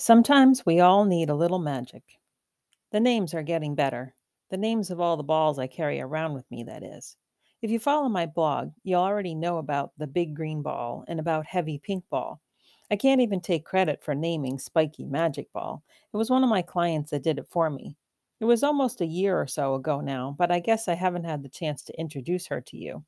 Sometimes we all need a little magic. The names are getting better. The names of all the balls I carry around with me, that is. If you follow my blog, you already know about the big green ball and about heavy pink ball. I can't even take credit for naming Spiky Magic Ball. It was one of my clients that did it for me. It was almost a year or so ago now, but I guess I haven't had the chance to introduce her to you.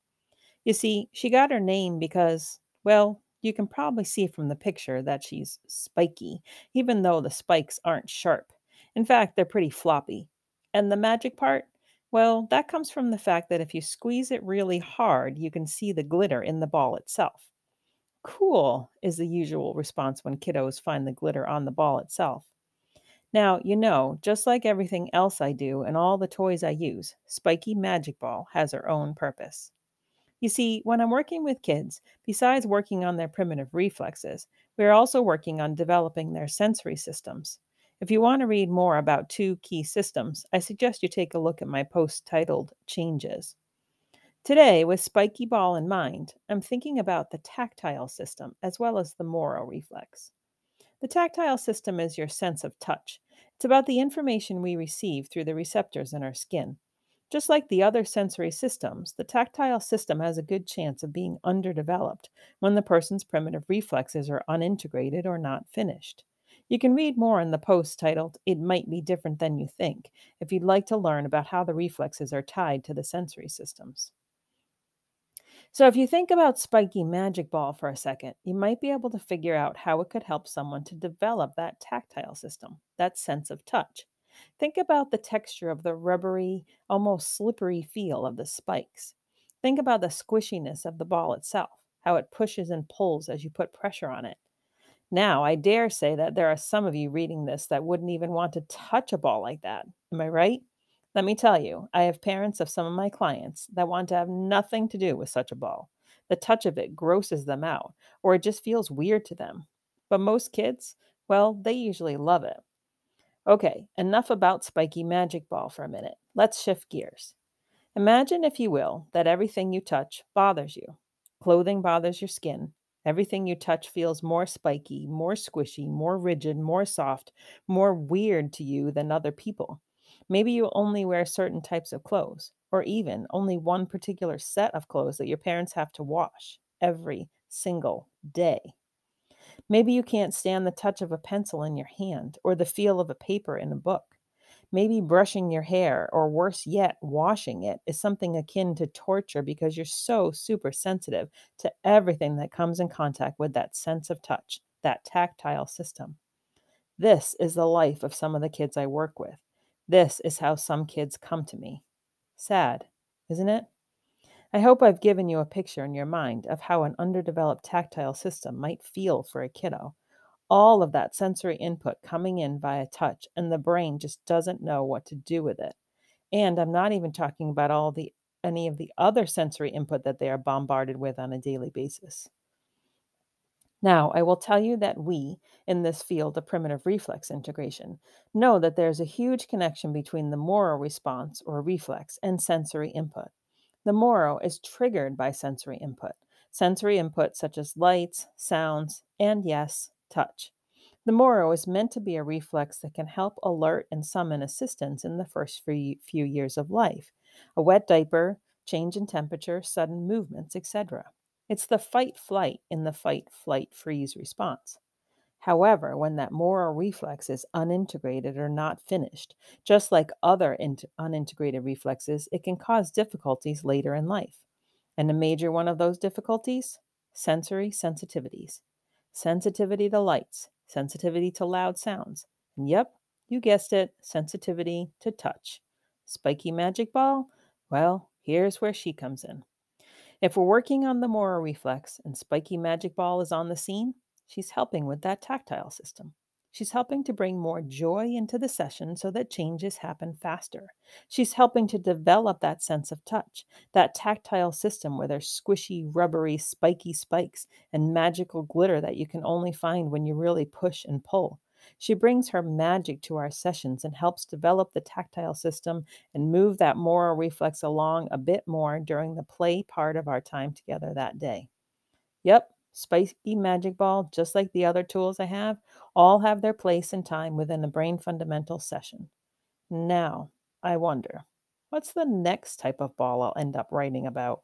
You see, she got her name because, well, you can probably see from the picture that she's spiky, even though the spikes aren't sharp. In fact, they're pretty floppy. And the magic part? Well, that comes from the fact that if you squeeze it really hard, you can see the glitter in the ball itself. Cool is the usual response when kiddos find the glitter on the ball itself. Now, you know, just like everything else I do and all the toys I use, Spiky Magic Ball has her own purpose. You see, when I'm working with kids, besides working on their primitive reflexes, we are also working on developing their sensory systems. If you want to read more about two key systems, I suggest you take a look at my post titled Changes. Today, with Spiky Ball in mind, I'm thinking about the tactile system as well as the Moro reflex. The tactile system is your sense of touch. It's about the information we receive through the receptors in our skin. Just like the other sensory systems, the tactile system has a good chance of being underdeveloped when the person's primitive reflexes are unintegrated or not finished. You can read more in the post titled It Might Be Different Than You Think if you'd like to learn about how the reflexes are tied to the sensory systems. So, if you think about Spiky Magic Ball for a second, you might be able to figure out how it could help someone to develop that tactile system, that sense of touch. Think about the texture of the rubbery, almost slippery feel of the spikes. Think about the squishiness of the ball itself, how it pushes and pulls as you put pressure on it. Now, I dare say that there are some of you reading this that wouldn't even want to touch a ball like that. Am I right? Let me tell you, I have parents of some of my clients that want to have nothing to do with such a ball. The touch of it grosses them out, or it just feels weird to them. But most kids, well, they usually love it. Okay, enough about spiky magic ball for a minute. Let's shift gears. Imagine, if you will, that everything you touch bothers you. Clothing bothers your skin. Everything you touch feels more spiky, more squishy, more rigid, more soft, more weird to you than other people. Maybe you only wear certain types of clothes, or even only one particular set of clothes that your parents have to wash every single day. Maybe you can't stand the touch of a pencil in your hand or the feel of a paper in a book. Maybe brushing your hair, or worse yet, washing it, is something akin to torture because you're so super sensitive to everything that comes in contact with that sense of touch, that tactile system. This is the life of some of the kids I work with. This is how some kids come to me. Sad, isn't it? I hope I've given you a picture in your mind of how an underdeveloped tactile system might feel for a kiddo. All of that sensory input coming in via touch, and the brain just doesn't know what to do with it. And I'm not even talking about all the any of the other sensory input that they are bombarded with on a daily basis. Now, I will tell you that we, in this field of primitive reflex integration, know that there's a huge connection between the Moro response or reflex and sensory input. The Moro is triggered by sensory input, sensory input such as lights, sounds, and yes, touch. The Moro is meant to be a reflex that can help alert and summon assistance in the first few years of life a wet diaper, change in temperature, sudden movements, etc. It's the fight flight in the fight flight freeze response. However, when that Moro reflex is unintegrated or not finished, just like other unintegrated reflexes, it can cause difficulties later in life. And a major one of those difficulties? Sensory sensitivities. Sensitivity to lights, sensitivity to loud sounds. And yep, you guessed it, sensitivity to touch. Spiky magic ball? Well, here's where she comes in. If we're working on the Moro reflex and Spiky Magic Ball is on the scene, She's helping with that tactile system. She's helping to bring more joy into the session so that changes happen faster. She's helping to develop that sense of touch, that tactile system where there's squishy, rubbery, spiky spikes and magical glitter that you can only find when you really push and pull. She brings her magic to our sessions and helps develop the tactile system and move that Moro reflex along a bit more during the play part of our time together that day. Yep, Spiky Magic Ball, just like the other tools I have, all have their place and time within the Brain fundamental session. Now, I wonder, what's the next type of ball I'll end up writing about?